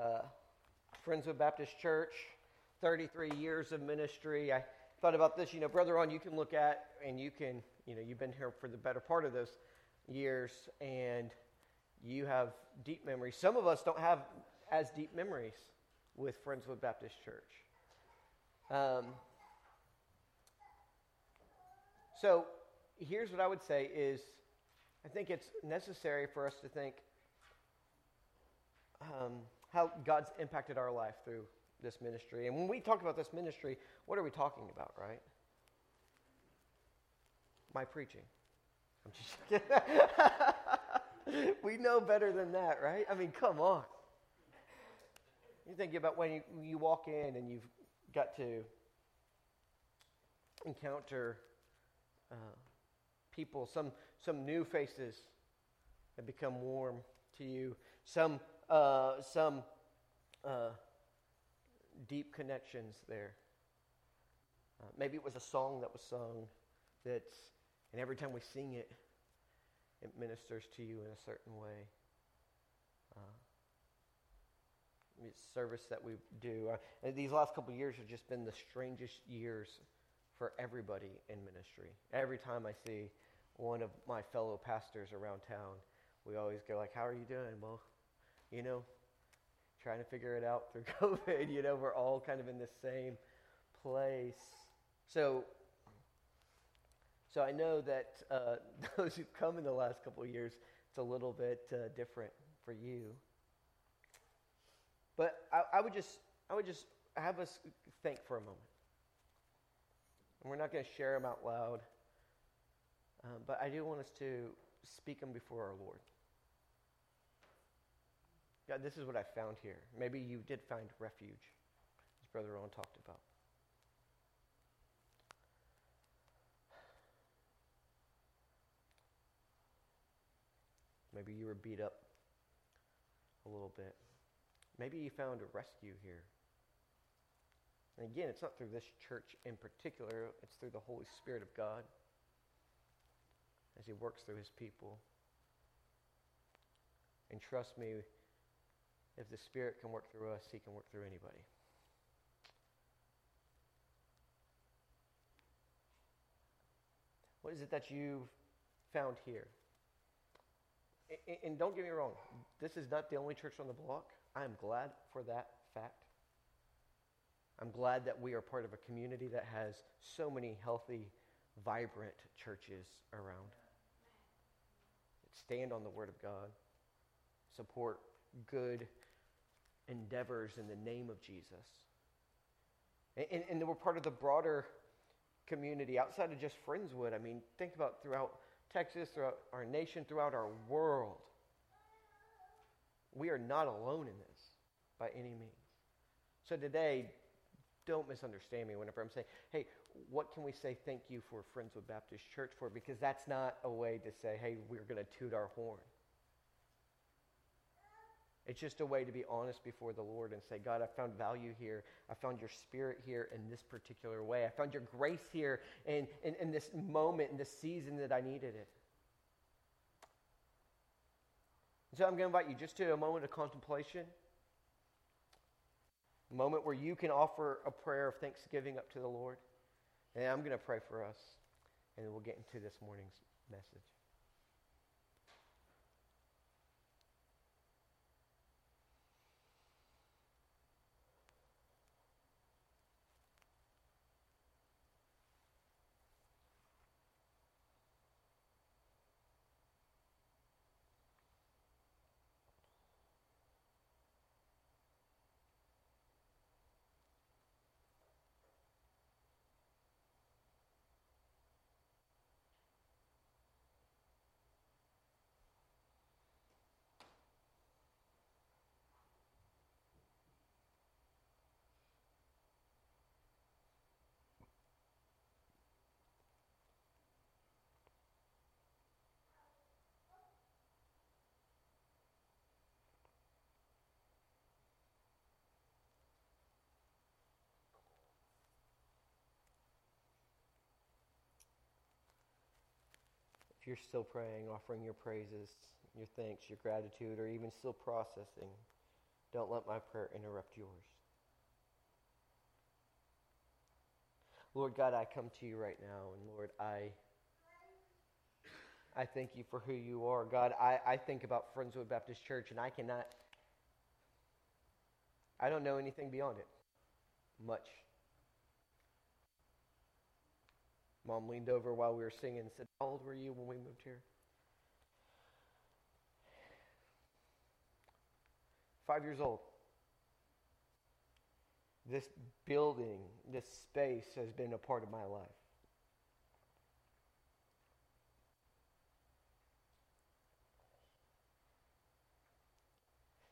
uh, Friendswood Baptist Church, 33 years of ministry. I thought about this. You know, Brother Owen, you can look at, and you can, you know, you've been here for the better part of those years, and you have deep memories. Some of us don't have as deep memories with Friendswood Baptist Church. Um, so here's what I would say is I think it's necessary for us to think um, how God's impacted our life through this ministry. And when we talk about this ministry, what are we talking about, right? My preaching. I'm just kidding. we know better than that, right? I mean, come on. You think about when you, you walk in and you've got to encounter uh, people, some, some new faces that become warm to you, some, uh, some uh, deep connections there. Uh, maybe it was a song that was sung that's, and every time we sing it, it ministers to you in a certain way. Uh, service that we do. Uh, these last couple years have just been the strangest years for everybody in ministry. Every time I see one of my fellow pastors around town, we always go like, "How are you doing?" Well, you know, trying to figure it out through COVID. You know, we're all kind of in the same place. So, so I know that uh, those who've come in the last couple of years, it's a little bit uh, different for you. But I, I would just, I would just have us think for a moment. And we're not going to share them out loud. Um, but I do want us to speak them before our Lord. God, this is what I found here. Maybe you did find refuge, as Brother Owen talked about. Maybe you were beat up a little bit. Maybe you found a rescue here. And again, it's not through this church in particular, it's through the Holy Spirit of God as He works through His people. And trust me, if the Spirit can work through us, He can work through anybody. What is it that you've found here? And don't get me wrong, this is not the only church on the block. I am glad for that fact. I'm glad that we are part of a community that has so many healthy, vibrant churches around. Stand on the Word of God, support good endeavors in the name of Jesus. And, and, we're part of the broader community outside of just Friendswood. I mean, think about throughout Texas, throughout our nation, throughout our world. We are not alone in this by any means. So today, don't misunderstand me whenever I'm saying, hey, what can we say thank you for Friendswood Baptist Church for? Because that's not a way to say, hey, we're going to toot our horn. It's just a way to be honest before the Lord and say, God, I found value here. I found your spirit here in this particular way. I found your grace here in, in, in this moment, in this season that I needed it. so I'm going to invite you just to a moment of contemplation, a moment where you can offer a prayer of thanksgiving up to the Lord. And I'm going to pray for us, and then we'll get into this morning's message. You're still praying, offering your praises, your thanks, your gratitude, or even still processing, Don't let my prayer interrupt yours. Lord God, I come to you right now, and Lord, I. I thank you for who you are. God, I, I think about Friendswood Baptist Church, and I cannot, I don't know anything beyond it. Much. Mom leaned over while we were singing and said, How old were you when we moved here? Five years old. This building, this space has been a part of my life.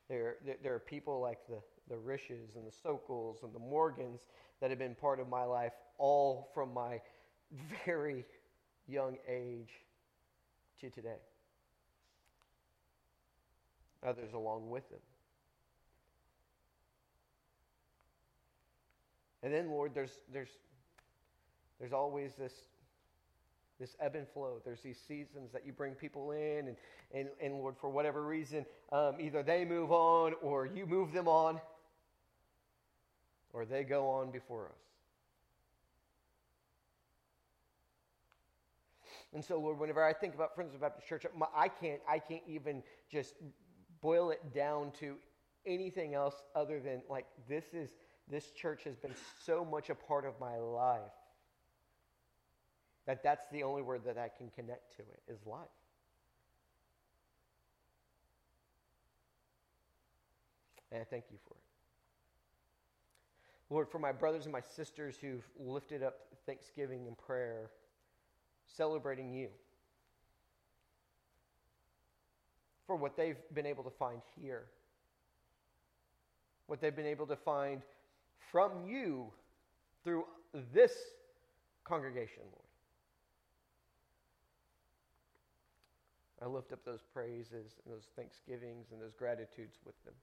There, there, are people like the, the Rishes and the Sokols and the Morgans that have been part of my life all from my very young age to today. Others along with them. And then, Lord, there's, there's, there's always this, this ebb and flow. There's these seasons that you bring people in, and, and, and Lord, for whatever reason, um, either they move on or you move them on, or they go on before us. And so, Lord, whenever I think about Friendswood Baptist Church, I can't, I can't even just boil it down to anything else other than like this is this church has been so much a part of my life that that's the only word that I can connect to it is life. And I thank you for it. Lord, for my brothers and my sisters who've lifted up thanksgiving and prayer, celebrating you, for what they've been able to find here, what they've been able to find from you through this congregation, Lord. I lift up those praises and those thanksgivings and those gratitudes with them.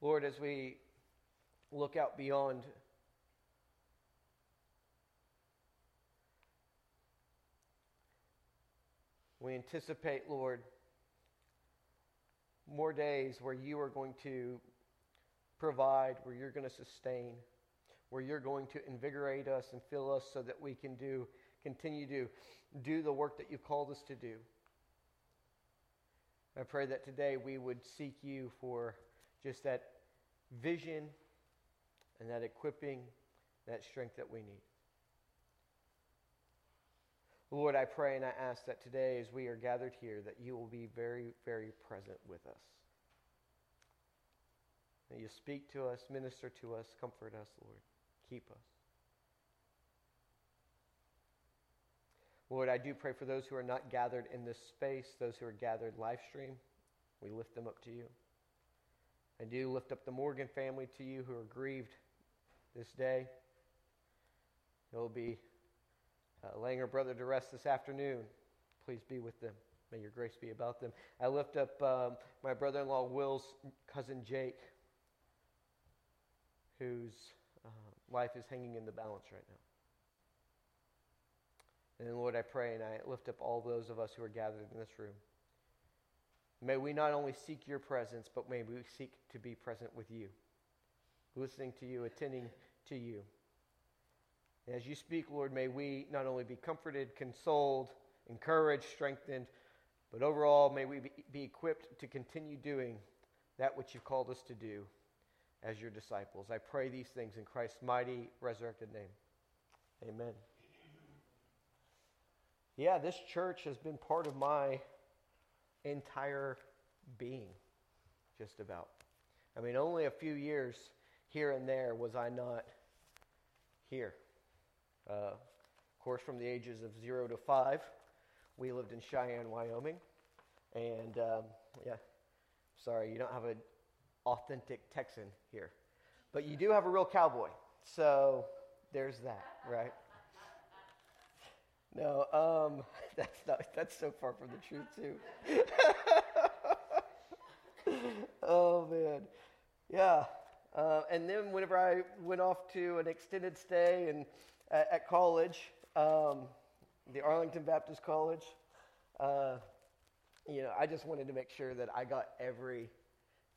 Lord, as we look out beyond we anticipate, Lord, more days where you are going to provide, where you're going to sustain, where you're going to invigorate us and fill us so that we can do continue to do the work that you've called us to do. I pray that today we would seek you for just that vision and that equipping, that strength that we need. Lord, I pray and I ask that today, as we are gathered here, that you will be very, very present with us. That you speak to us, minister to us, comfort us, Lord. Keep us. Lord, I do pray for those who are not gathered in this space, those who are gathered live stream. We lift them up to you. I do lift up the Morgan family to you who are grieved this day. They'll be uh, laying her brother to rest this afternoon. Please be with them. May your grace be about them. I lift up um, my brother in law Will's cousin Jake, whose uh, life is hanging in the balance right now. And Lord, I pray and I lift up all those of us who are gathered in this room. May we not only seek your presence, but may we seek to be present with you, listening to you, attending to you. As you speak, Lord, may we not only be comforted, consoled, encouraged, strengthened, but overall, may we be equipped to continue doing that which you've called us to do as your disciples. I pray these things in Christ's mighty, resurrected name. Amen. Yeah, this church has been part of my entire being, just about. I mean, only a few years here and there was I not here. Uh, of course, from the ages of zero to five, we lived in Cheyenne, Wyoming. And um, yeah, sorry, you don't have an authentic Texan here. But you do have a real cowboy. So there's that, right? No, um, that's not, that's so far from the truth too. oh man, yeah. Uh, and then whenever I went off to an extended stay and uh, at college, um, the Arlington Baptist College, uh, you know, I just wanted to make sure that I got every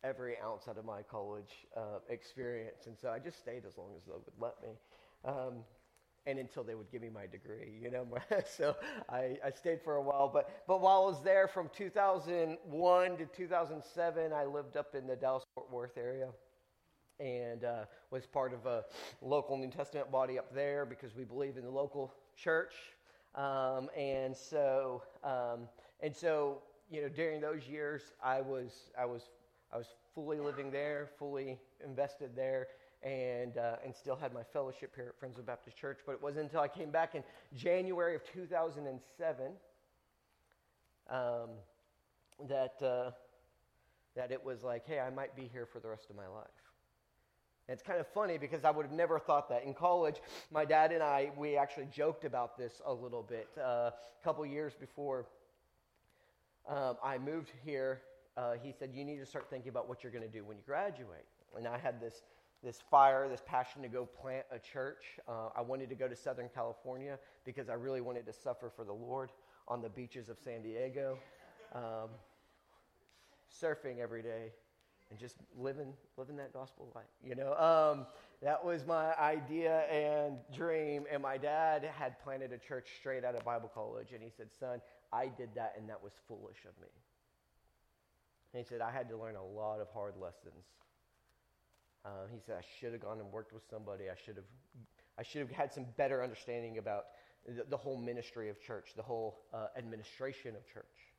every ounce out of my college uh, experience, and so I just stayed as long as they would let me. Um, and until they would give me my degree, you know. so I, I, stayed for a while, but but while I was there from 2001 to 2007, I lived up in the Dallas Fort Worth area, and uh, was part of a local New Testament body up there because we believe in the local church, um, and so um, and so you know during those years I was I was I was fully living there, fully invested there, and, uh, and still had my fellowship here at Friendswood Baptist Church. But it wasn't until I came back in January of 2007 um, that, uh, that it was like, hey, I might be here for the rest of my life. It's kind of funny because I would have never thought that. In college, my dad and I, we actually joked about this a little bit. Uh, a couple years before um, I moved here, uh, he said, You need to start thinking about what you're going to do when you graduate. And I had this this fire, this passion to go plant a church. Uh, I wanted to go to Southern California because I really wanted to suffer for the Lord on the beaches of San Diego, um, surfing every day, and just living living that gospel life. You know, um, that was my idea and dream. And my dad had planted a church straight out of Bible college, and he said, "Son, I did that, and that was foolish of me." And he said, "I had to learn a lot of hard lessons." Uh, he said, I should have gone and worked with somebody. I should have, I should have had some better understanding about the, the whole ministry of church, the whole uh, administration of church.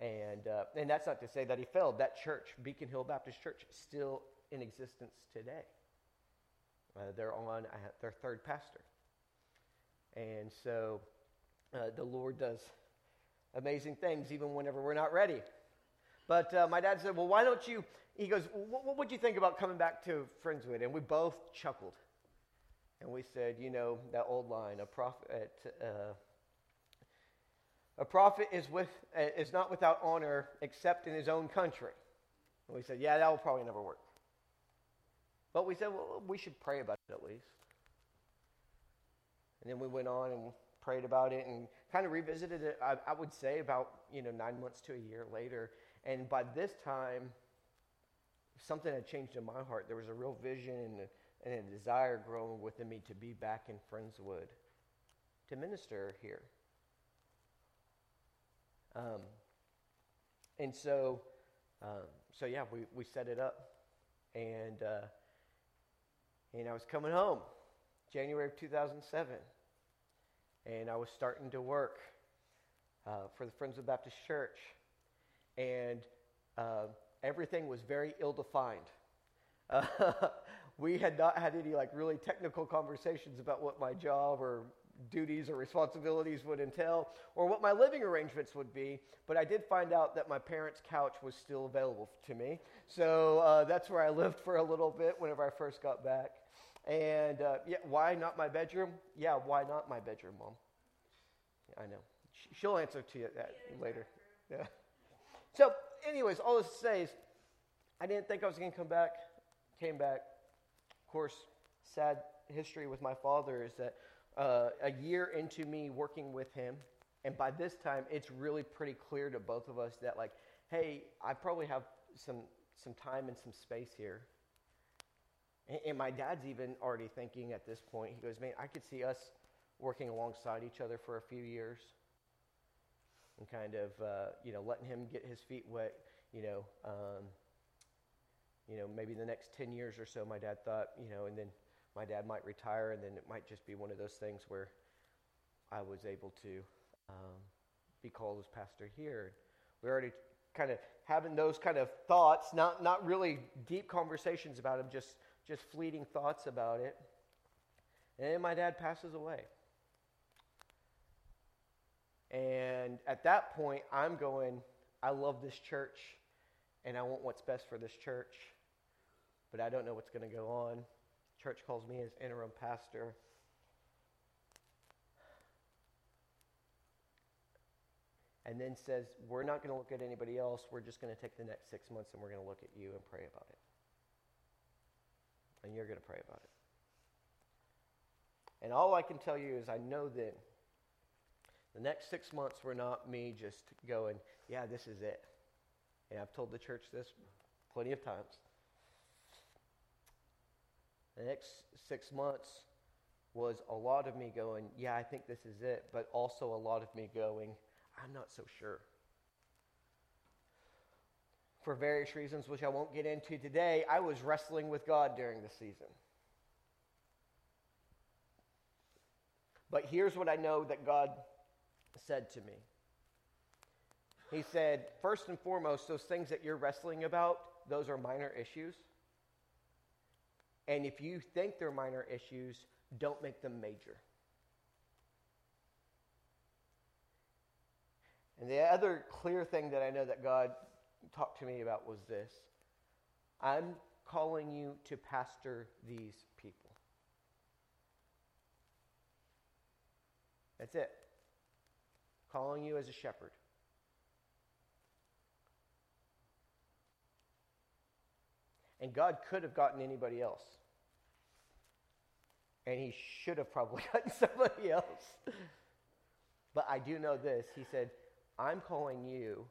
And, uh, and that's not to say that he failed. That church, Beacon Hill Baptist Church, still in existence today. Uh, they're on uh, their third pastor. And so uh, the Lord does amazing things even whenever we're not ready. But uh, my dad said, Well, why don't you he goes, what, what would you think about coming back to Friendswood? And we both chuckled. And we said, you know, that old line, a prophet, uh, a prophet is, with, uh, is not without honor except in his own country. And we said, yeah, that will probably never work. But we said, well, we should pray about it at least. And then we went on and prayed about it and kind of revisited it, I, I would say, about, you know, nine months to a year later. And by this time, something had changed in my heart. There was a real vision and a, and a desire growing within me to be back in Friendswood, to minister here. Um, and so, um, so yeah, we, we set it up, and uh, and I was coming home, January of 2007, and I was starting to work uh, for the Friendswood Baptist Church, and uh, everything was very ill defined. We had not had any like really technical conversations about what my job or duties or responsibilities would entail or what my living arrangements would be but i did find out that my parents couch was still available to me. So uh, that's where i lived for a little bit whenever i first got back. And uh, yeah why not my bedroom? Yeah why not my bedroom mom? I know. She'll answer to you that later. yeah. So anyways, all this to say is, I didn't think I was going to come back. Came back. Of course, sad history with my father is that uh, a year into me working with him, and by this time, it's really pretty clear to both of us that, like, hey, I probably have some some time and some space here. And, and my dad's even already thinking at this point. He goes, man, I could see us working alongside each other for a few years and kind of uh, you know letting him get his feet wet. You know, um, you know maybe the next ten years or so. My dad thought you know, and then my dad might retire, and then it might just be one of those things where I was able to um, be called as pastor here. We're already kind of having those kind of thoughts, not not really deep conversations about them, just just fleeting thoughts about it. And then my dad passes away. And at that point, I'm going, I love this church and I want what's best for this church, but I don't know what's going to go on. Church calls me as interim pastor. And then says, We're not going to look at anybody else. We're just going to take the next six months and we're going to look at you and pray about it. And you're going to pray about it. And all I can tell you is I know that The next six months were not me just going, yeah, this is it. And I've told the church this plenty of times. The next six months was a lot of me going, yeah, I think this is it, but also a lot of me going, I'm not so sure. For various reasons, which I won't get into today, I was wrestling with God during the season. But here's what I know that God said to me. He said, first and foremost, those things that you're wrestling about, those are minor issues. And if you think they're minor issues, don't make them major. And the other clear thing that I know that God talked to me about was this I'm calling you to pastor these people. That's it. Calling you as a shepherd. And God could have gotten anybody else. And he should have probably gotten somebody else. But I do know this. He said, I'm calling you,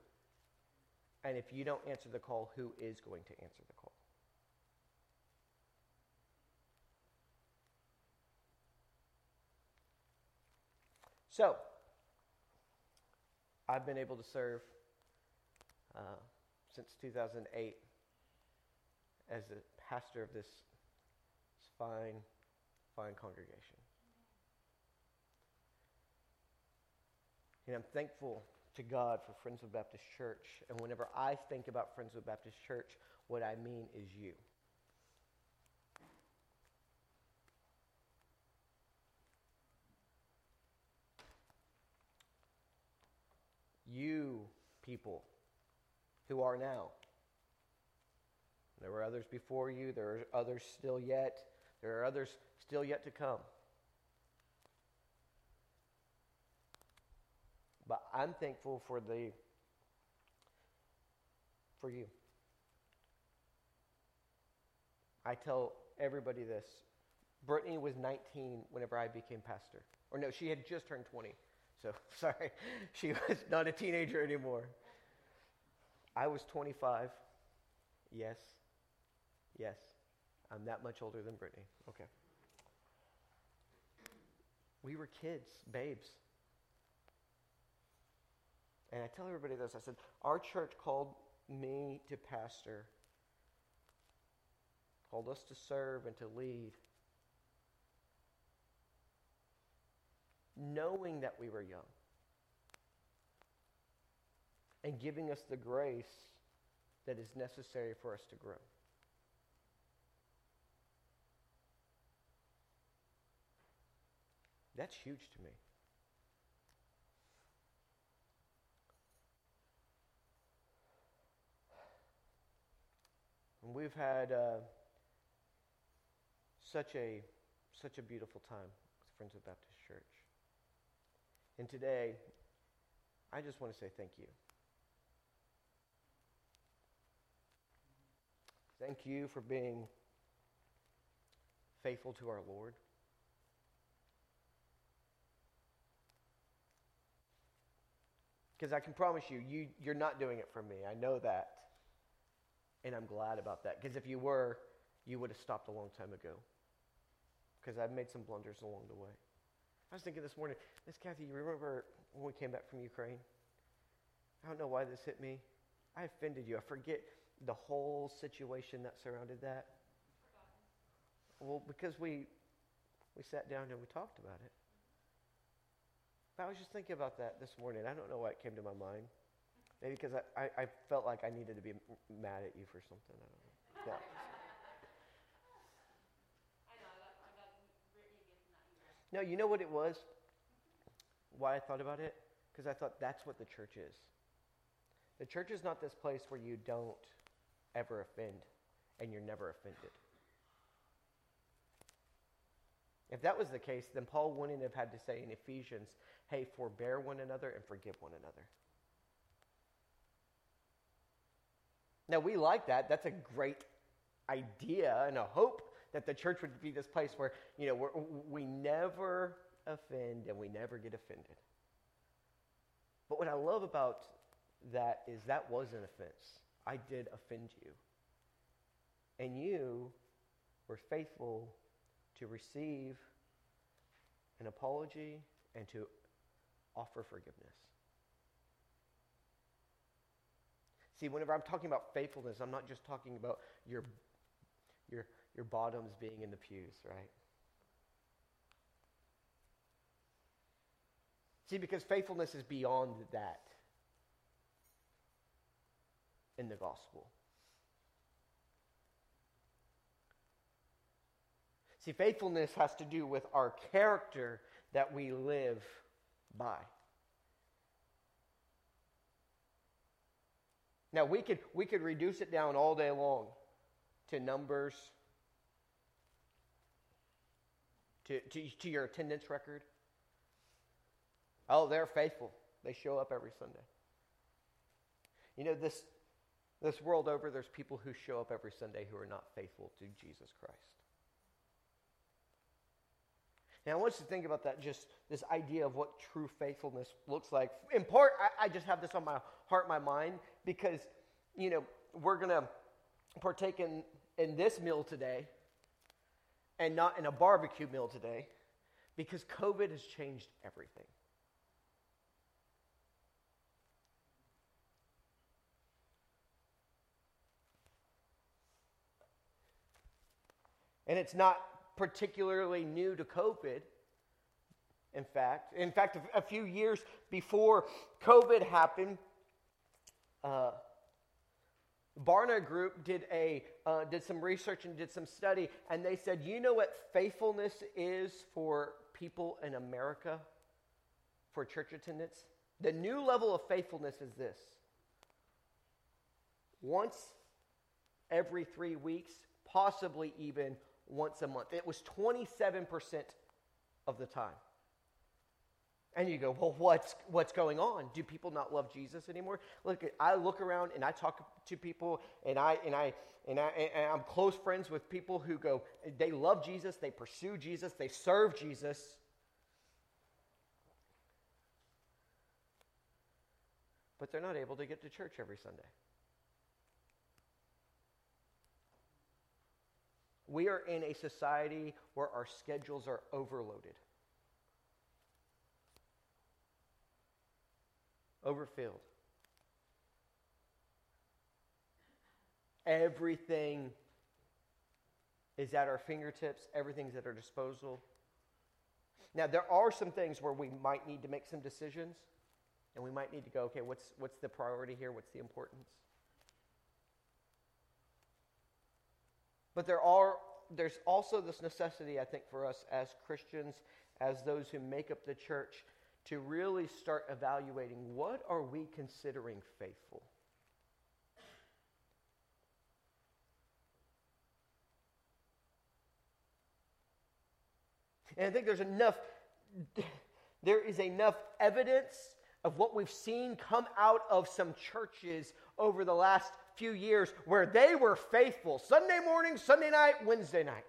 and if you don't answer the call, who is going to answer the call? So, I've been able to serve uh, since 2008 as the pastor of this fine, fine congregation. And I'm thankful to God for Friendswood Baptist Church. And whenever I think about Friendswood Baptist Church, what I mean is you. You people who are now. There were others before you, there are others still yet, there are others still yet to come. But I'm thankful for the for you. I tell everybody this. Brittany was 19 whenever I became pastor. Or no, she had just turned 20. So sorry, she was not a teenager anymore. I was 25. Yes. Yes. I'm that much older than Brittany. Okay. We were kids, babes. And I tell everybody this I said, Our church called me to pastor, called us to serve and to lead, knowing that we were young and giving us the grace that is necessary for us to grow. That's huge to me. And we've had uh, such a such a beautiful time with Friendswood Baptist Church. And today, I just want to say thank you. Thank you for being faithful to our Lord. Because I can promise you, you, you're not doing it for me. I know that. And I'm glad about that. Because if you were, you would have stopped a long time ago. Because I've made some blunders along the way. I was thinking this morning, Miss Kathy, you remember when we came back from Ukraine? I don't know why this hit me. I offended you. I forget the whole situation that surrounded that. Well, because we we sat down and we talked about it. But I was just thinking about that this morning. I don't know why it came to my mind. Maybe because I, I, I, felt like I needed to be mad at you for something. I don't know. Yeah. No, you know what it was? Why I thought about it? Because I thought that's what the church is. The church is not this place where you don't ever offend and you're never offended. If that was the case, then Paul wouldn't have had to say in Ephesians, hey, forbear one another and forgive one another. Now, we like that. That's a great idea and a hope that the church would be this place where, you know, we never offend and we never get offended. But what I love about that is that was an offense. I did offend you. And you were faithful to receive an apology and to offer forgiveness. See, whenever I'm talking about faithfulness, I'm not just talking about your, your, your bottoms being in the pews, right? See, because faithfulness is beyond that in the gospel. See, faithfulness has to do with our character that we live by. Now, we could, we could reduce it down all day long to numbers, to, to, to your attendance record. Oh, they're faithful. They show up every Sunday. You know, this, this world over, there's people who show up every Sunday who are not faithful to Jesus Christ. Now, I want you to think about that, just this idea of what true faithfulness looks like. In part, I, I just have this on my heart, my mind, because, you know, we're going to partake in, in this meal today and not in a barbecue meal today because COVID has changed everything. And it's not particularly new to COVID. In fact, in fact, a, few years before COVID happened, uh, Barna Group did a uh, did some research and did some study, and they said, you know what faithfulness is for people in America for church attendance? The new level of faithfulness is this: once every three weeks, possibly even once a month. It was 27% of the time. And you go, well, what's, what's going on? Do people not love Jesus anymore? Look, I look around and I talk to people, and, I, and, I, and, I, and I'm close friends with people who go, they love Jesus, they pursue Jesus, they serve Jesus. But they're not able to get to church every Sunday. We are in a society where our schedules are overloaded, overfilled. Everything is at our fingertips, everything's at our disposal. Now, there are some things where we might need to make some decisions, and we might need to go, okay, what's, what's the priority here? What's the importance? But there are, there's also this necessity, I think, for us as Christians, as those who make up the church, to really start evaluating what are we considering faithful? And I think there's enough, there is enough evidence of what we've seen come out of some churches over the last few years where they were faithful Sunday morning, Sunday night, Wednesday night.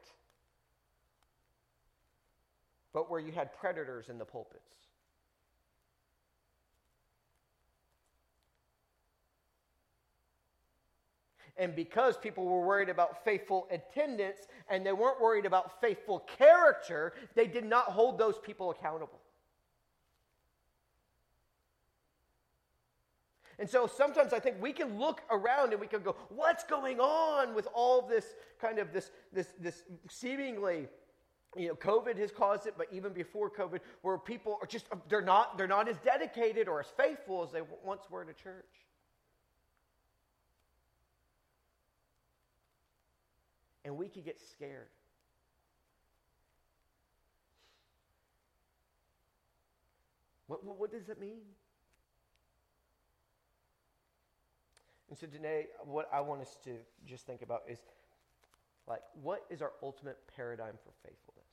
But where you had predators in the pulpits. And because people were worried about faithful attendance and they weren't worried about faithful character, they did not hold those people accountable. And so sometimes I think we can look around and we can go, what's going on with all this kind of this, this, this seemingly, you know, COVID has caused it, but even before COVID, where people are just, they're not, they're not as dedicated or as faithful as they once were to church. And we could get scared. What, what, what does that mean? And so today, what I want us to just think about is like, what is our ultimate paradigm for faithfulness?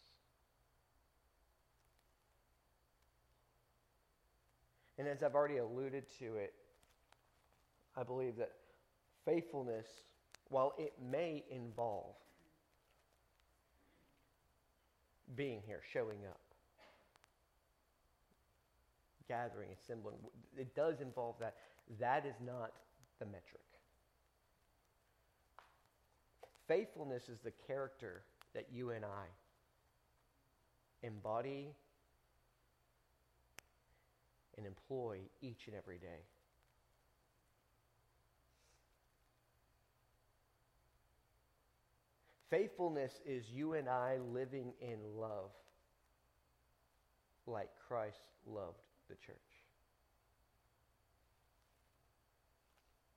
And as I've already alluded to it, I believe that faithfulness, while it may involve being here, showing up, gathering, assembling. It does involve that. That is not the metric. Faithfulness is the character that you and I embody and employ each and every day. Faithfulness is you and I living in love like Christ loved the church.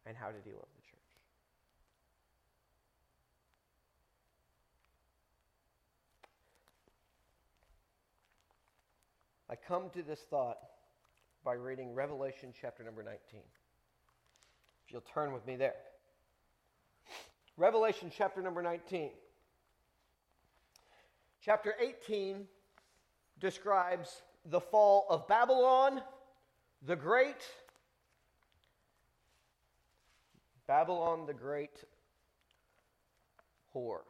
And how did he love the church? I come to this thought by reading Revelation chapter number 19. If you'll turn with me there. Revelation chapter number 19. Chapter 18 describes the fall of Babylon the Great. Babylon the Great whore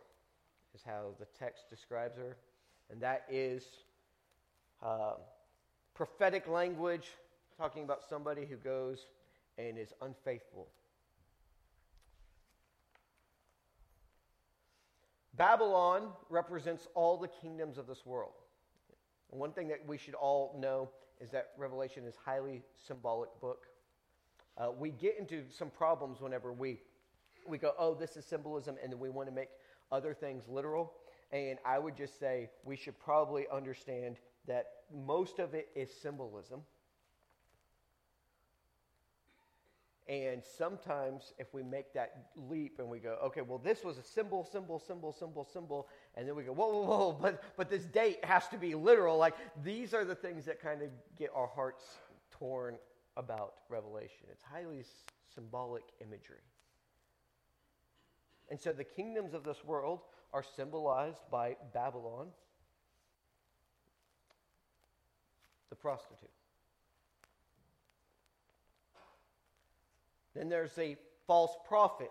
is how the text describes her. And that is uh, prophetic language talking about somebody who goes and is unfaithful Babylon represents all the kingdoms of this world. One thing that we should all know is that Revelation is highly symbolic book. Uh, we get into some problems whenever we we go, oh, this is symbolism, and then we want to make other things literal. And I would just say we should probably understand that most of it is symbolism. And sometimes, if we make that leap and we go, okay, well, this was a symbol, symbol, symbol, symbol, symbol, and then we go, whoa, whoa, whoa, but, but this date has to be literal. Like, these are the things that kind of get our hearts torn about Revelation. It's highly symbolic imagery. And so the kingdoms of this world are symbolized by Babylon, the prostitute. Then there's a false prophet.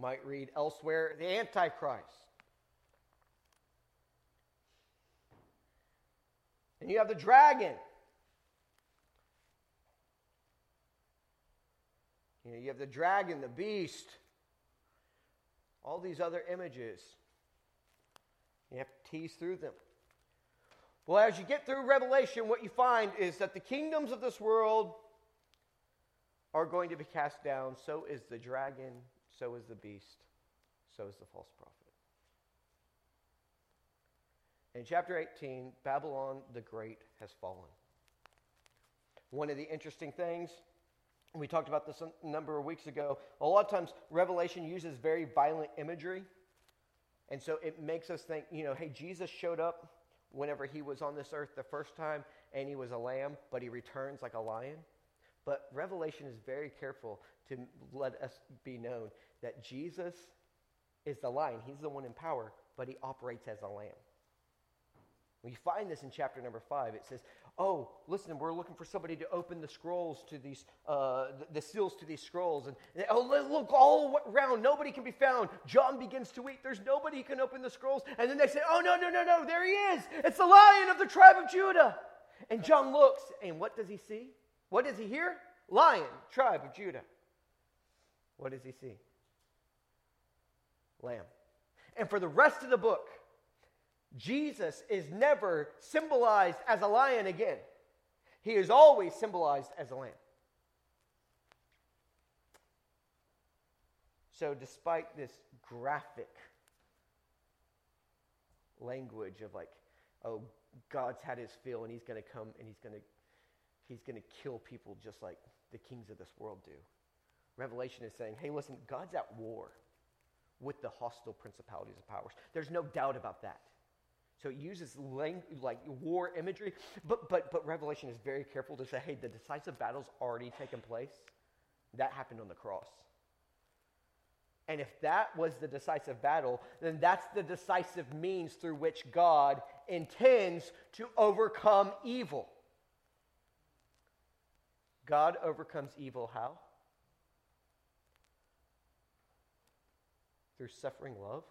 Might read elsewhere the Antichrist. And you have the dragon. You, know, you have the dragon, the beast, all these other images. You have to tease through them. Well, as you get through Revelation, what you find is that the kingdoms of this world are going to be cast down. So is the dragon, so is the beast, so is the false prophet. In chapter 18, Babylon the Great has fallen. One of the interesting things, we talked about this a number of weeks ago, a lot of times Revelation uses very violent imagery. And so it makes us think, you know, hey, Jesus showed up whenever he was on this earth the first time and he was a lamb, but he returns like a lion. But Revelation is very careful to let us be known that Jesus is the lion. He's the one in power, but he operates as a lamb. We find this in chapter number five. It says, Oh, listen, we're looking for somebody to open the scrolls to these, uh, the, the, seals to these scrolls. And, and, oh, look all around. Nobody can be found. John begins to weep. There's nobody who can open the scrolls. And then they say, Oh, no, no, no, no. There he is. It's the lion of the tribe of Judah. And John looks, and what does he see? What does he hear? Lion, tribe of Judah. What does he see? Lamb. And for the rest of the book, Jesus is never symbolized as a lion again. He is always symbolized as a lamb. So, despite this graphic language of like, oh, God's had his fill and he's going to come and he's going to he's going to kill people just like the kings of this world do. Revelation is saying, hey, listen, God's at war with the hostile principalities and powers. There's no doubt about that. So it uses like war imagery, but, but, but Revelation is very careful to say, hey, the decisive battle's already taken place. That happened on the cross. And if that was the decisive battle, then that's the decisive means through which God intends to overcome evil. God overcomes evil how? Through suffering love?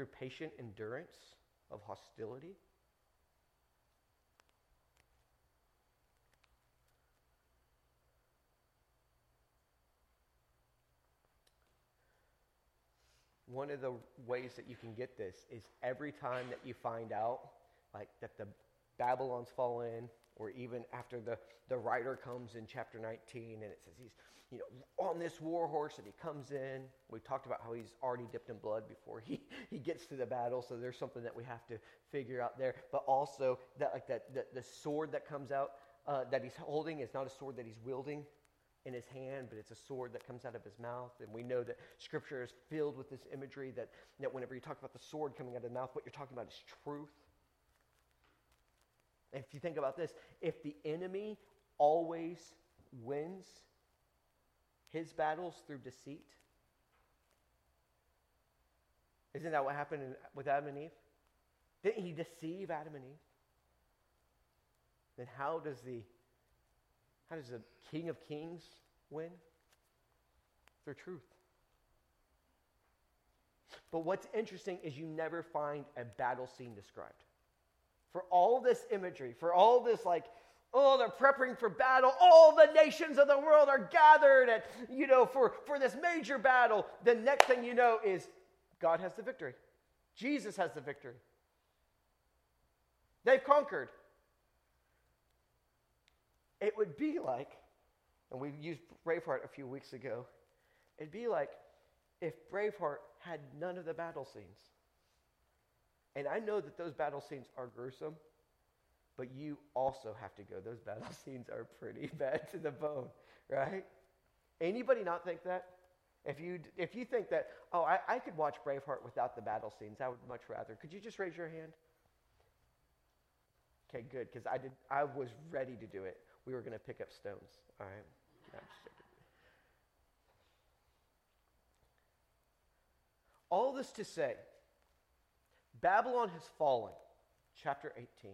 through patient endurance of hostility? One of the ways that you can get this is every time that you find out, like that the Babylon's fallen, or even after the, the writer comes in chapter 19 and it says he's you know on this war horse and he comes in we talked about how he's already dipped in blood before he, he gets to the battle so there's something that we have to figure out there but also that like that the, the sword that comes out uh, that he's holding is not a sword that he's wielding in his hand, but it's a sword that comes out of his mouth. And we know that Scripture is filled with this imagery that, that whenever you talk about the sword coming out of the mouth, what you're talking about is truth. If you think about this, if the enemy always wins his battles through deceit, isn't that what happened with Adam and Eve? Didn't he deceive Adam and Eve? Then how does the how does the King of Kings win? Through truth. But what's interesting is you never find a battle scene described. For all this imagery, for all this, like, oh, they're preparing for battle, all the nations of the world are gathered, and, you know, for, for this major battle, the next thing you know is God has the victory. Jesus has the victory. They've conquered. It would be like, and we used Braveheart a few weeks ago, it'd be like if Braveheart had none of the battle scenes. And I know that those battle scenes are gruesome, but you also have to go. Those battle scenes are pretty bad to the bone, right? Anybody not think that? If you, if you think that, oh, I, I could watch Braveheart without the battle scenes, I would much rather. Could you just raise your hand? Okay, good, because I did. I was ready to do it we were going to pick up stones. All right? All this to say, Babylon has fallen, chapter 18.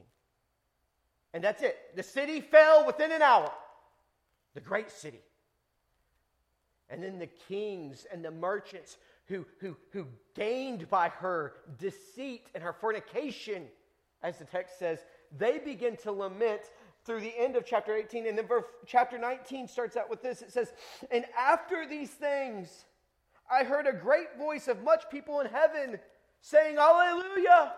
And that's it. The city fell within an hour, the great city. And then the kings and the merchants who, who, who gained by her deceit and her fornication, as the text says, they begin to lament through the end of chapter 18. And then chapter 19 starts out with this it says, And after these things, I heard a great voice of much people in heaven saying, Alleluia.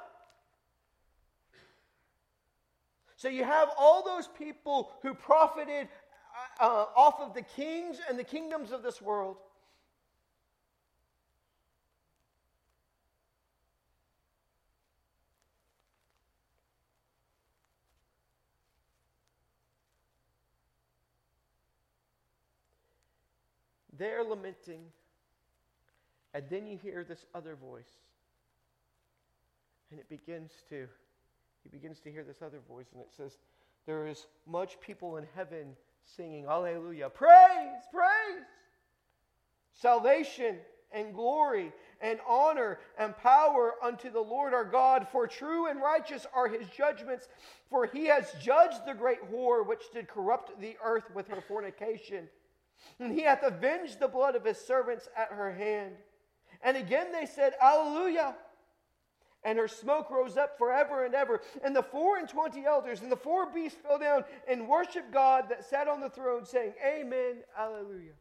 So you have all those people who profited uh, uh off of the kings and the kingdoms of this world. They're lamenting. And then you hear this other voice. And it begins to, he begins to hear this other voice, and it says, There is much people in heaven singing, Alleluia. Praise, praise. Salvation and glory and honor and power unto the Lord our God, for true and righteous are his judgments, for he has judged the great whore which did corrupt the earth with her fornication and he hath avenged the blood of his servants at her hand. And again they said, Alleluia. And her smoke rose up forever and ever. And the four and twenty elders and the four beasts fell down and worshiped God that sat on the throne, saying, Amen, Alleluia.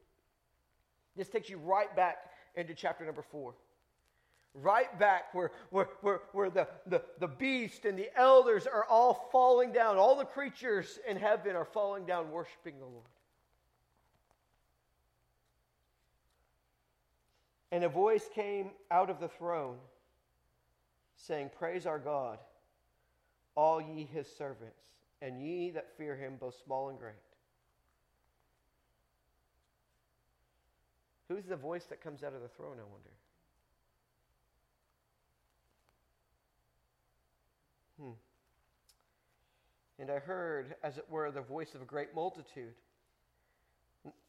This takes you right back into chapter number four. Right back where, where, where, where the, the, the beast and the elders are all falling down. All the creatures in heaven are falling down, worshiping the Lord. And a voice came out of the throne saying, Praise our God, all ye his servants, and ye that fear him, both small and great. Who's the voice that comes out of the throne, I wonder? Hmm. And I heard, as it were, the voice of a great multitude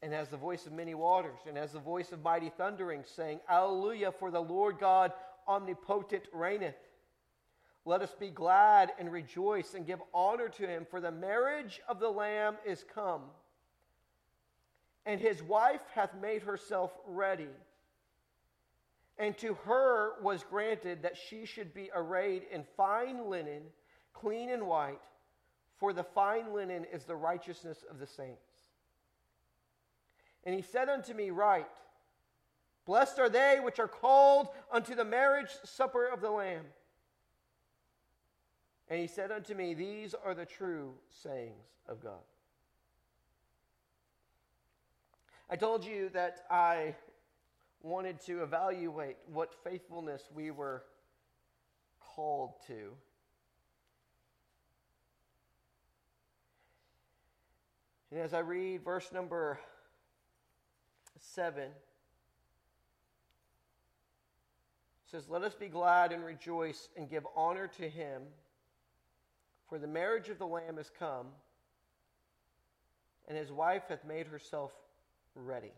and as the voice of many waters, and as the voice of mighty thundering, saying, Alleluia, for the Lord God omnipotent reigneth. Let us be glad and rejoice and give honor to him, for the marriage of the Lamb is come, and his wife hath made herself ready. And to her was granted that she should be arrayed in fine linen, clean and white, for the fine linen is the righteousness of the saints. And he said unto me, Write, Blessed are they which are called unto the marriage supper of the Lamb. And he said unto me, These are the true sayings of God. I told you that I wanted to evaluate what faithfulness we were called to. And as I read verse number 7, it says, Let us be glad and rejoice and give honor to him, for the marriage of the Lamb is come, and his wife hath made herself ready.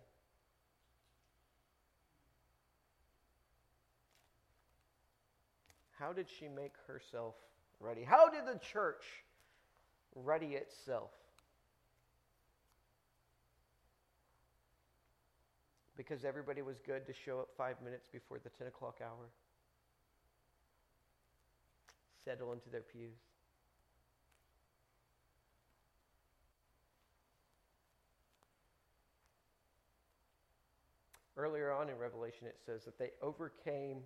How did she make herself ready? How did the church ready itself? Because everybody was good to show up five minutes before the 10 o'clock hour, settle into their pews. Earlier on in Revelation, it says that they overcame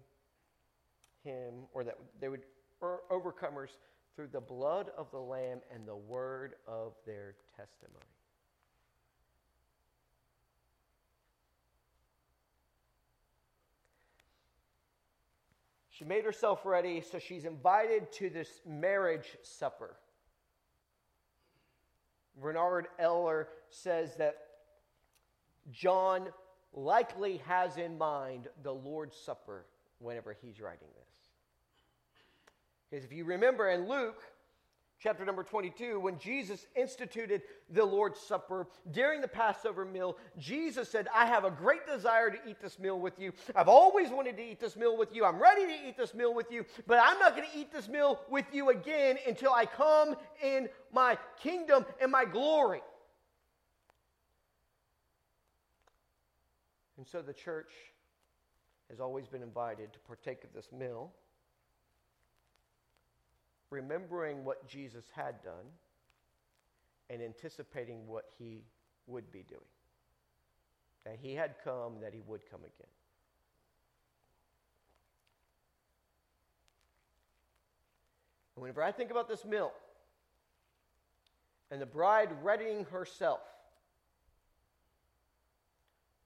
him, or that they would overcomers through the blood of the Lamb and the word of their testimony. She made herself ready, so she's invited to this marriage supper. Vernard Eller says that John likely has in mind the Lord's Supper whenever he's writing this. Because if you remember in Luke, chapter number 22, when Jesus instituted the Lord's Supper during the Passover meal, Jesus said, I have a great desire to eat this meal with you. I've always wanted to eat this meal with you. I'm ready to eat this meal with you, but I'm not going to eat this meal with you again until I come in my kingdom and my glory. And so the church has always been invited to partake of this meal remembering what Jesus had done and anticipating what he would be doing. That he had come, that he would come again. And whenever I think about this meal and the bride readying herself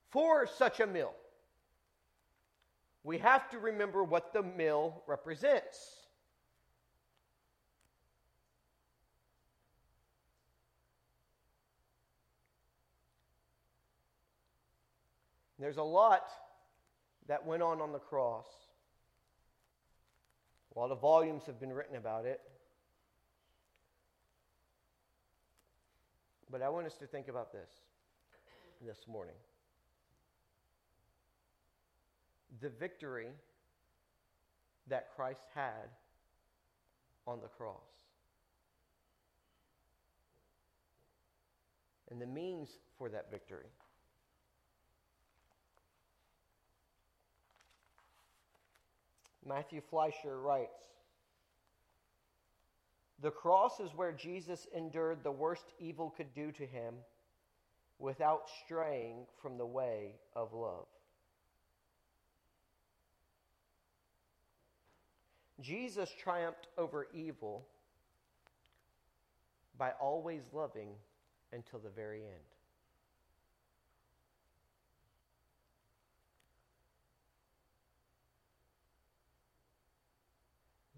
for such a meal, we have to remember what the meal represents. There's a lot that went on on the cross. A lot of volumes have been written about it. But I want us to think about this this morning. The victory that Christ had on the cross. And the means for that victory. Matthew Fleischer writes The cross is where Jesus endured the worst evil could do to him without straying from the way of love. Jesus triumphed over evil by always loving until the very end.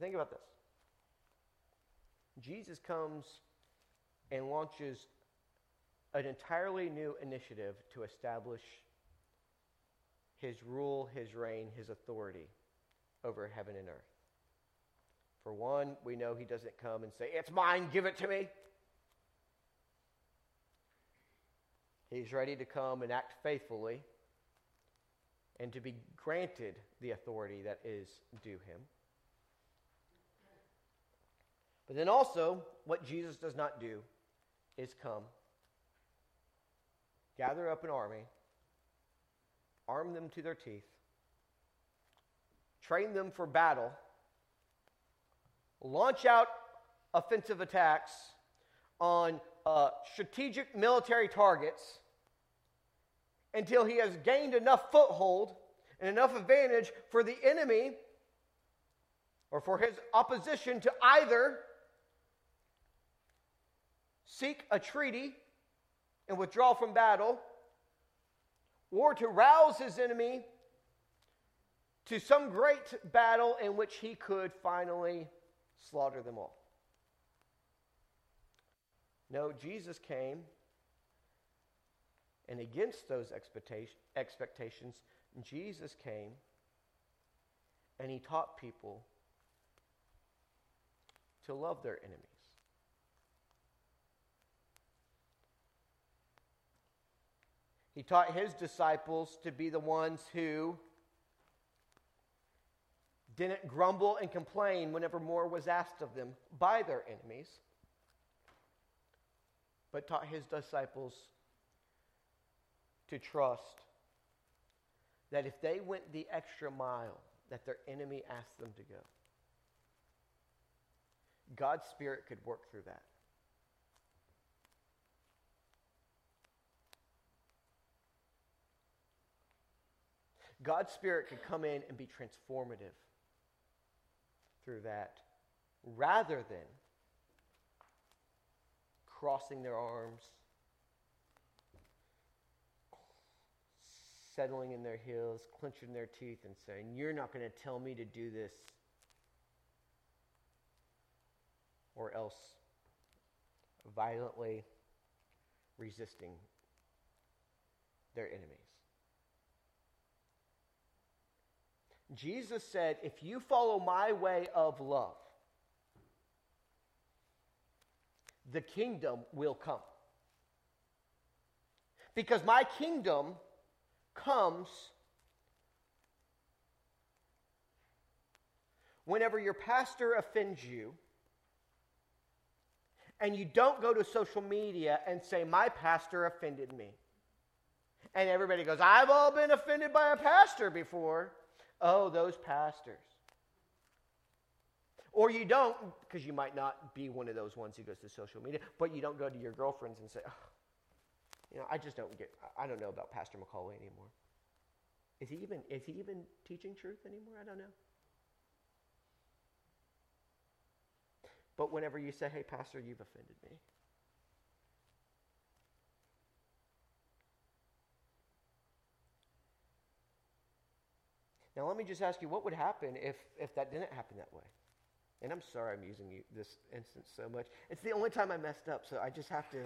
Think about this. Jesus comes and launches an entirely new initiative to establish his rule, his reign, his authority over heaven and earth. For one, we know he doesn't come and say, It's mine, give it to me. He's ready to come and act faithfully and to be granted the authority that is due him. But then also, what Jesus does not do is come, gather up an army, arm them to their teeth, train them for battle, launch out offensive attacks on uh, strategic military targets until he has gained enough foothold and enough advantage for the enemy or for his opposition to either seek a treaty and withdraw from battle or to rouse his enemy to some great battle in which he could finally slaughter them all. No, Jesus came, and against those expectations, Jesus came and he taught people to love their enemies. He taught his disciples to be the ones who didn't grumble and complain whenever more was asked of them by their enemies, but taught his disciples to trust that if they went the extra mile that their enemy asked them to go, God's Spirit could work through that. God's Spirit could come in and be transformative through that rather than crossing their arms, settling in their heels, clenching their teeth, and saying, You're not going to tell me to do this. Or else violently resisting their enemies. Jesus said, If you follow my way of love, the kingdom will come. Because my kingdom comes whenever your pastor offends you and you don't go to social media and say, My pastor offended me. And everybody goes, I've all been offended by a pastor before. Oh, those pastors. Or you don't, because you might not be one of those ones who goes to social media, but you don't go to your girlfriends and say, oh, you know, I just don't get, I don't know about Pastor McCauley anymore. Is he even, is he even teaching truth anymore? I don't know. But whenever you say, hey, Pastor, you've offended me. Now, let me just ask you what would happen if, if that didn't happen that way? And I'm sorry I'm using you, this instance so much. It's the only time I messed up, so I just have to.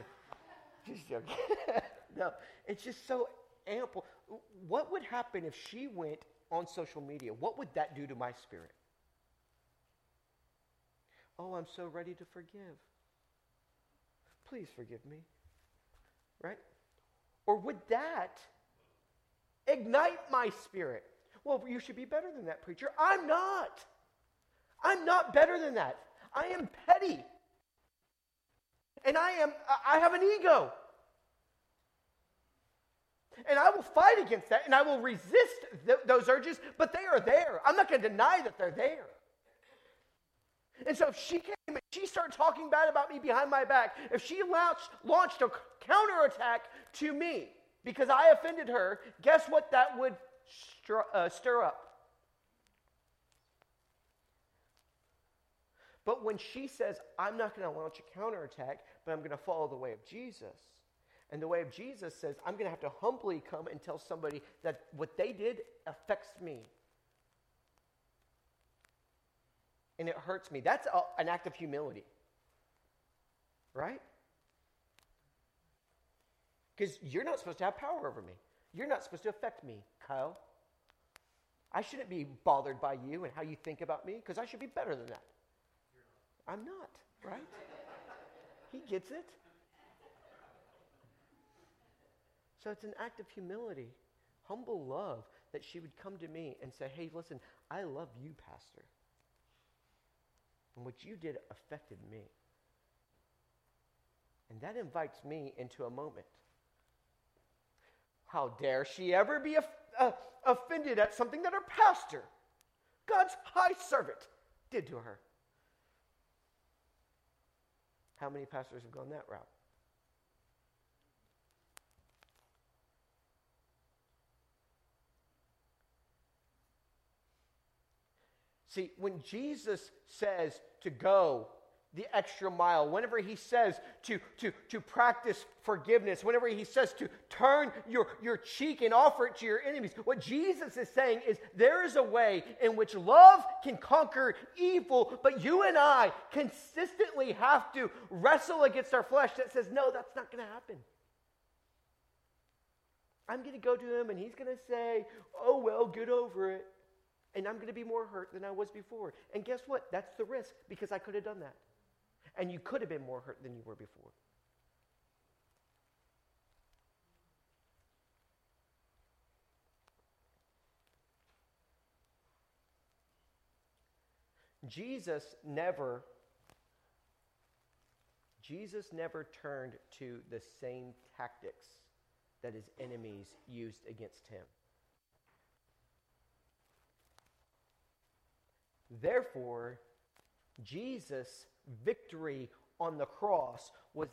just joking. no, it's just so ample. What would happen if she went on social media? What would that do to my spirit? Oh, I'm so ready to forgive. Please forgive me. Right? Or would that ignite my spirit? Well, you should be better than that, preacher. I'm not. I'm not better than that. I am petty. And I am I have an ego. And I will fight against that and I will resist th- those urges, but they are there. I'm not going to deny that they're there. And so if she came and she started talking bad about me behind my back, if she launched, launched a counterattack to me because I offended her, guess what that would stir, uh, stir up? But when she says, I'm not going to launch a counterattack, but I'm going to follow the way of Jesus, and the way of Jesus says, I'm going to have to humbly come and tell somebody that what they did affects me. And it hurts me. That's a, an act of humility. Right? Because you're not supposed to have power over me. You're not supposed to affect me, Kyle. I shouldn't be bothered by you and how you think about me because I should be better than that. I'm not, right? he gets it. So it's an act of humility, humble love that she would come to me and say, Hey, listen, I love you, Pastor. And what you did affected me. And that invites me into a moment. How dare she ever be uh, offended at something that her pastor, God's high servant, did to her? How many pastors have gone that route? See, when Jesus says to go the extra mile, whenever he says to, to, to practice forgiveness, whenever he says to turn your, your cheek and offer it to your enemies, what Jesus is saying is there is a way in which love can conquer evil, but you and I consistently have to wrestle against our flesh that says, no, that's not going to happen. I'm going to go to him and he's going to say, oh, well, get over it. And I'm going to be more hurt than I was before. And guess what? That's the risk because I could have done that and you could have been more hurt than you were before. Jesus never Jesus never turned to the same tactics that his enemies used against him. Therefore, Jesus victory on the cross was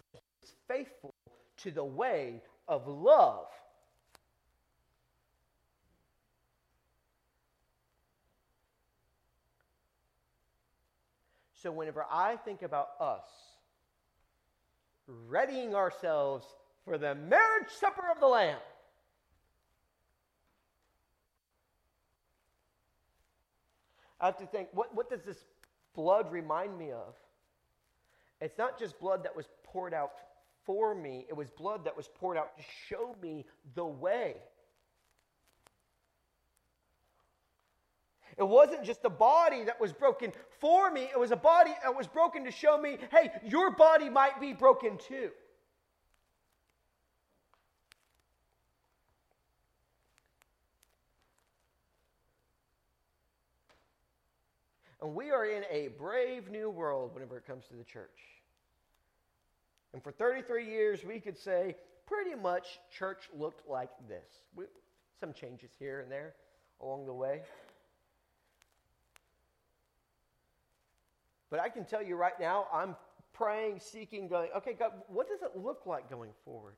faithful to the way of love. So, whenever I think about us readying ourselves for the marriage supper of the Lamb, I have to think what, what does this blood remind me of? It's not just blood that was poured out for me, it was blood that was poured out to show me the way. It wasn't just a body that was broken for me, it was a body that was broken to show me hey, your body might be broken too. And we are in a brave new world whenever it comes to the church. And for 33 years, we could say pretty much church looked like this. We, some changes here and there along the way. But I can tell you right now, I'm praying, seeking, going, okay, God, what does it look like going forward?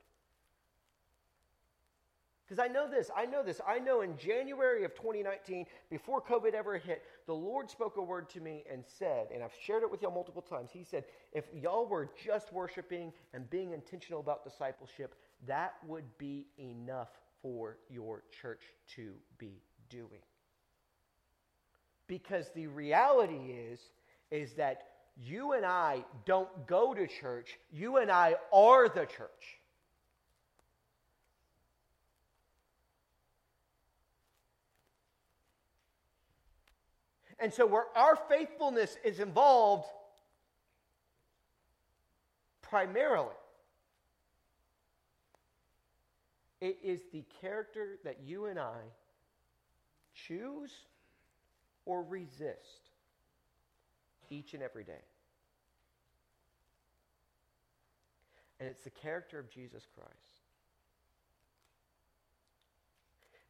Because I know this, I know this. I know in January of 2019, before COVID ever hit, the Lord spoke a word to me and said, and I've shared it with y'all multiple times. He said, if y'all were just worshiping and being intentional about discipleship, that would be enough for your church to be doing. Because the reality is, is that you and I don't go to church, you and I are the church. And so, where our faithfulness is involved primarily, it is the character that you and I choose or resist each and every day. And it's the character of Jesus Christ.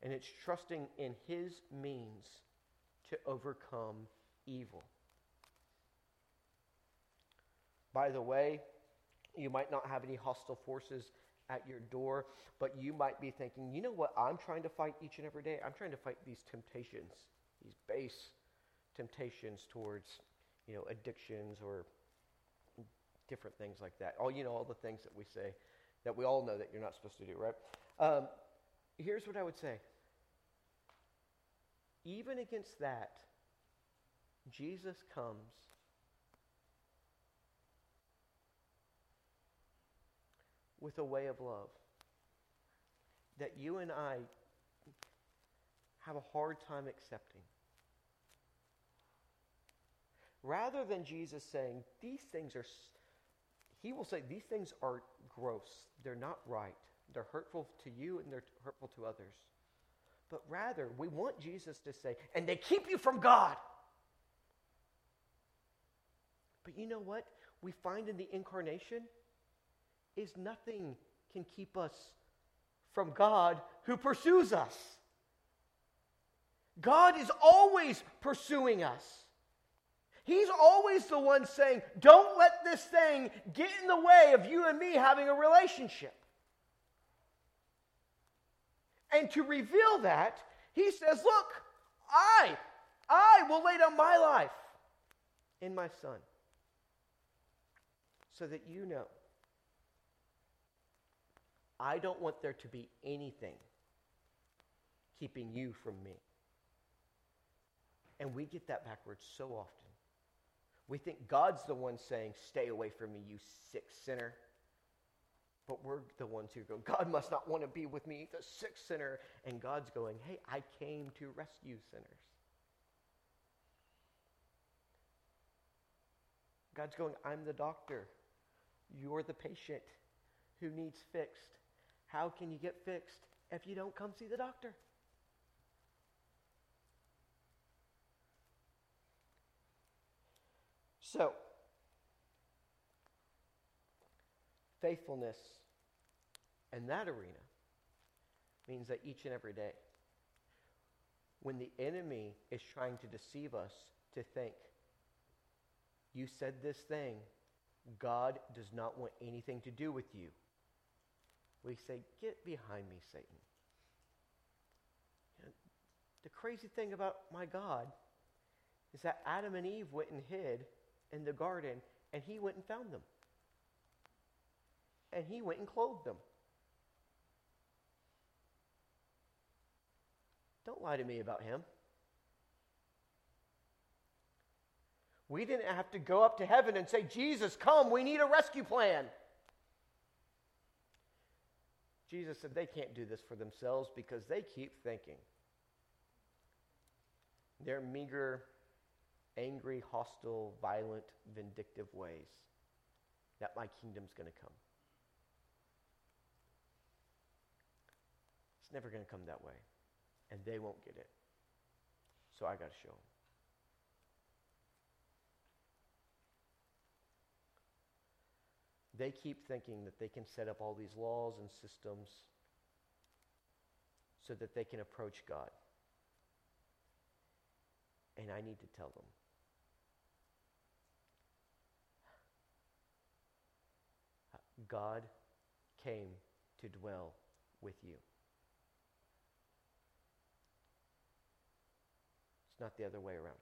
And it's trusting in his means to overcome evil. By the way, you might not have any hostile forces at your door, but you might be thinking, you know what I'm trying to fight each and every day? I'm trying to fight these temptations, these base temptations towards, you know, addictions or different things like that. All you know, all the things that we say that we all know that you're not supposed to do, right? Um, here's what I would say even against that, Jesus comes with a way of love that you and I have a hard time accepting. Rather than Jesus saying, these things are, he will say, these things are gross. They're not right. They're hurtful to you and they're hurtful to others but rather we want Jesus to say, and they keep you from God. But you know what? We find in the incarnation is nothing can keep us from God who pursues us. God is always pursuing us. He's always the one saying, Don't let this thing get in the way of you and me having a relationship. And to reveal that, he says, Look, I, I will lay down my life in my son so that you know I don't want there to be anything keeping you from me. And we get that backwards so often. We think God's the one saying, Stay away from me, you sick sinner. But we're the ones who go, God must not want to be with me, the sick sinner. And God's going, Hey, I came to rescue sinners. God's going, I'm the doctor. You're the patient who needs fixed. How can you get fixed if you don't come see the doctor? So, faithfulness in that arena means that each and every day, when the enemy is trying to deceive us to think, you said this thing, God does not want anything to do with you. We say, Get behind me, Satan. the crazy thing about my God is that Adam and Eve went and hid in the garden, and he went and found them. And he went and clothed them. Don't lie to me about him. We didn't have to go up to heaven and say, Jesus, come, we need a rescue plan. Jesus said they can't do this for themselves because they keep thinking. Their meager angry, hostile, violent, vindictive ways that my kingdom's going to come. Never going to come that way. And they won't get it. So I got to show them. They keep thinking that they can set up all these laws and systems so that they can approach God. And I need to tell them God came to dwell with you. Not the other way around.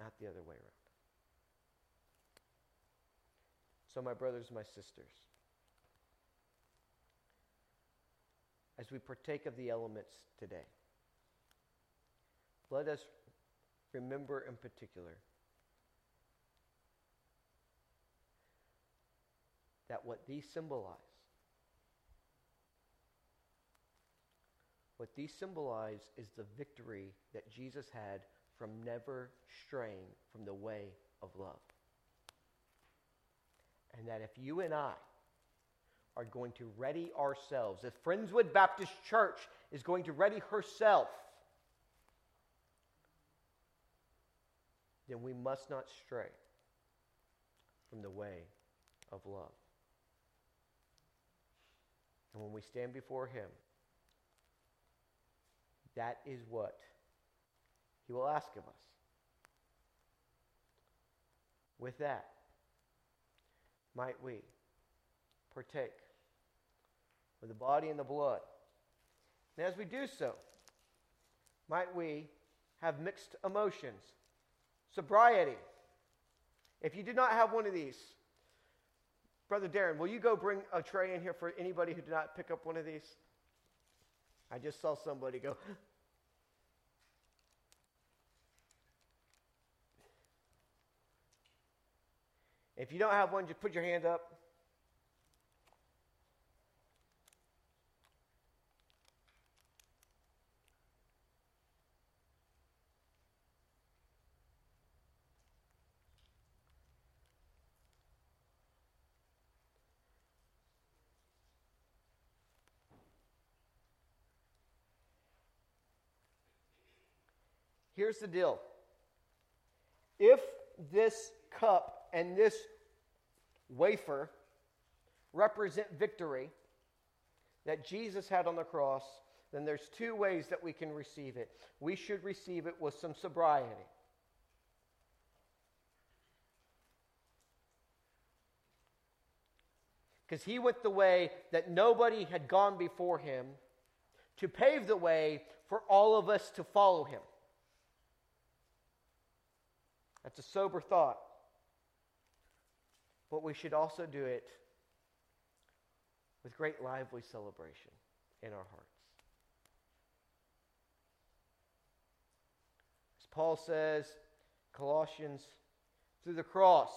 Not the other way around. So, my brothers my sisters, as we partake of the elements today, let us remember in particular that what these symbolize, what these symbolize is the victory that Jesus had from never straying from the way of love. And that if you and I are going to ready ourselves, if Friendswood Baptist Church is going to ready herself, then we must not stray from the way of love. And when we stand before Him, that is what He will ask of us. With that, might we partake of the body and the blood. And as we do so, might we have mixed emotions, sobriety. If you do not have one of these, Brother Darren, will you go bring a tray in here for anybody who did not pick up one of these? I just saw somebody go. if you don't have one, just put your hand up. Here's the deal if this cup and this wafer represent victory that Jesus had on the cross, then there's two ways that we can receive it. We should receive it with some sobriety. Because he went the way that nobody had gone before him to pave the way for all of us to follow him. That's a sober thought. But we should also do it with great lively celebration in our hearts. As Paul says, Colossians, through the cross,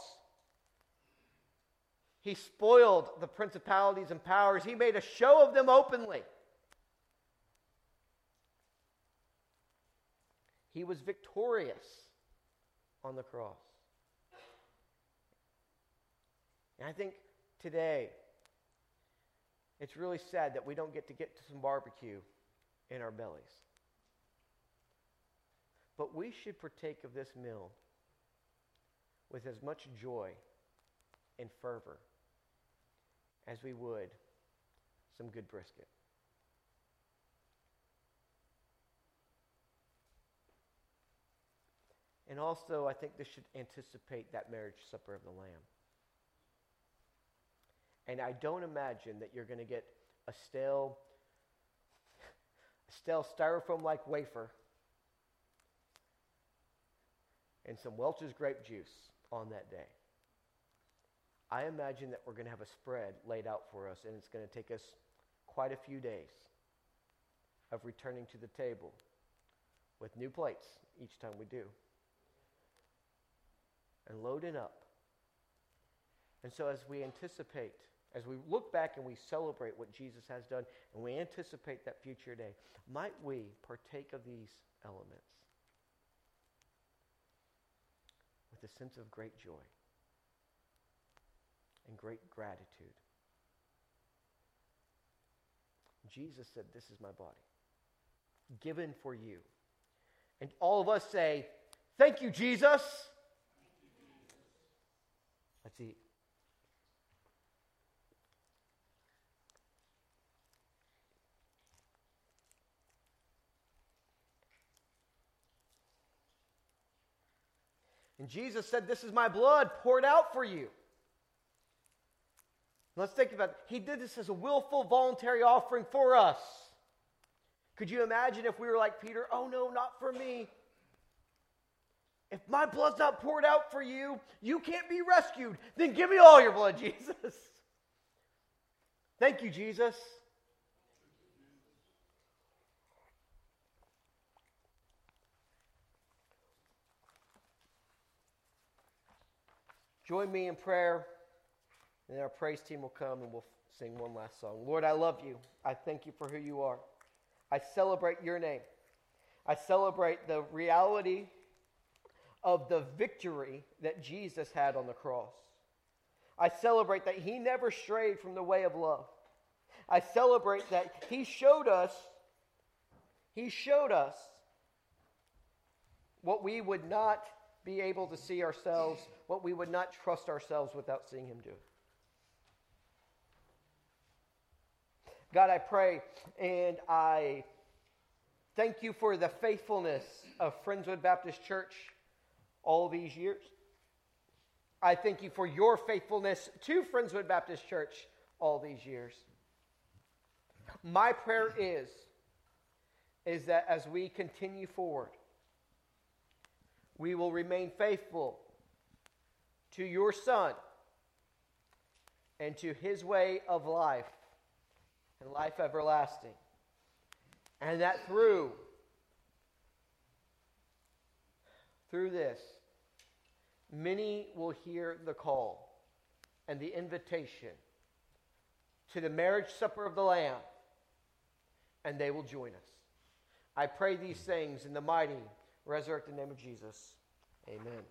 he spoiled the principalities and powers. He made a show of them openly. He was victorious on the cross. And I think today, it's really sad that we don't get to get to some barbecue in our bellies. But we should partake of this meal with as much joy and fervor as we would some good brisket. And also, I think this should anticipate that marriage supper of the Lamb. And I don't imagine that you're going to get a stale, stale styrofoam like wafer and some Welch's grape juice on that day. I imagine that we're going to have a spread laid out for us, and it's going to take us quite a few days of returning to the table with new plates each time we do and loading up. And so, as we anticipate as we look back and we celebrate what Jesus has done and we anticipate that future day, might we partake of these elements with a sense of great joy and great gratitude? Jesus said, This is my body, given for you. And all of us say, Thank you, Jesus. Let's eat. And Jesus said, This is my blood poured out for you. Let's think about it. He did this as a willful, voluntary offering for us. Could you imagine if we were like Peter? Oh, no, not for me. If my blood's not poured out for you, you can't be rescued. Then give me all your blood, Jesus. Thank you, Jesus. Join me in prayer, and our praise team will come and we'll sing one last song. Lord, I love you. I thank you for who you are. I celebrate your name. I celebrate the reality of the victory that Jesus had on the cross. I celebrate that he never strayed from the way of love. I celebrate that he showed us he showed us what we would not be able to see ourselves, what we would not trust ourselves without seeing Him do. God, I pray and I thank you for the faithfulness of Friendswood Baptist Church all these years. I thank you for your faithfulness to Friendswood Baptist Church all these years. My prayer is, is that as we continue forward, we will remain faithful to your Son and to his way of life and life everlasting. And that through through this many will hear the call and the invitation to the marriage supper of the lamb and they will join us. I pray these things in the mighty resurrected name of Jesus. Amen.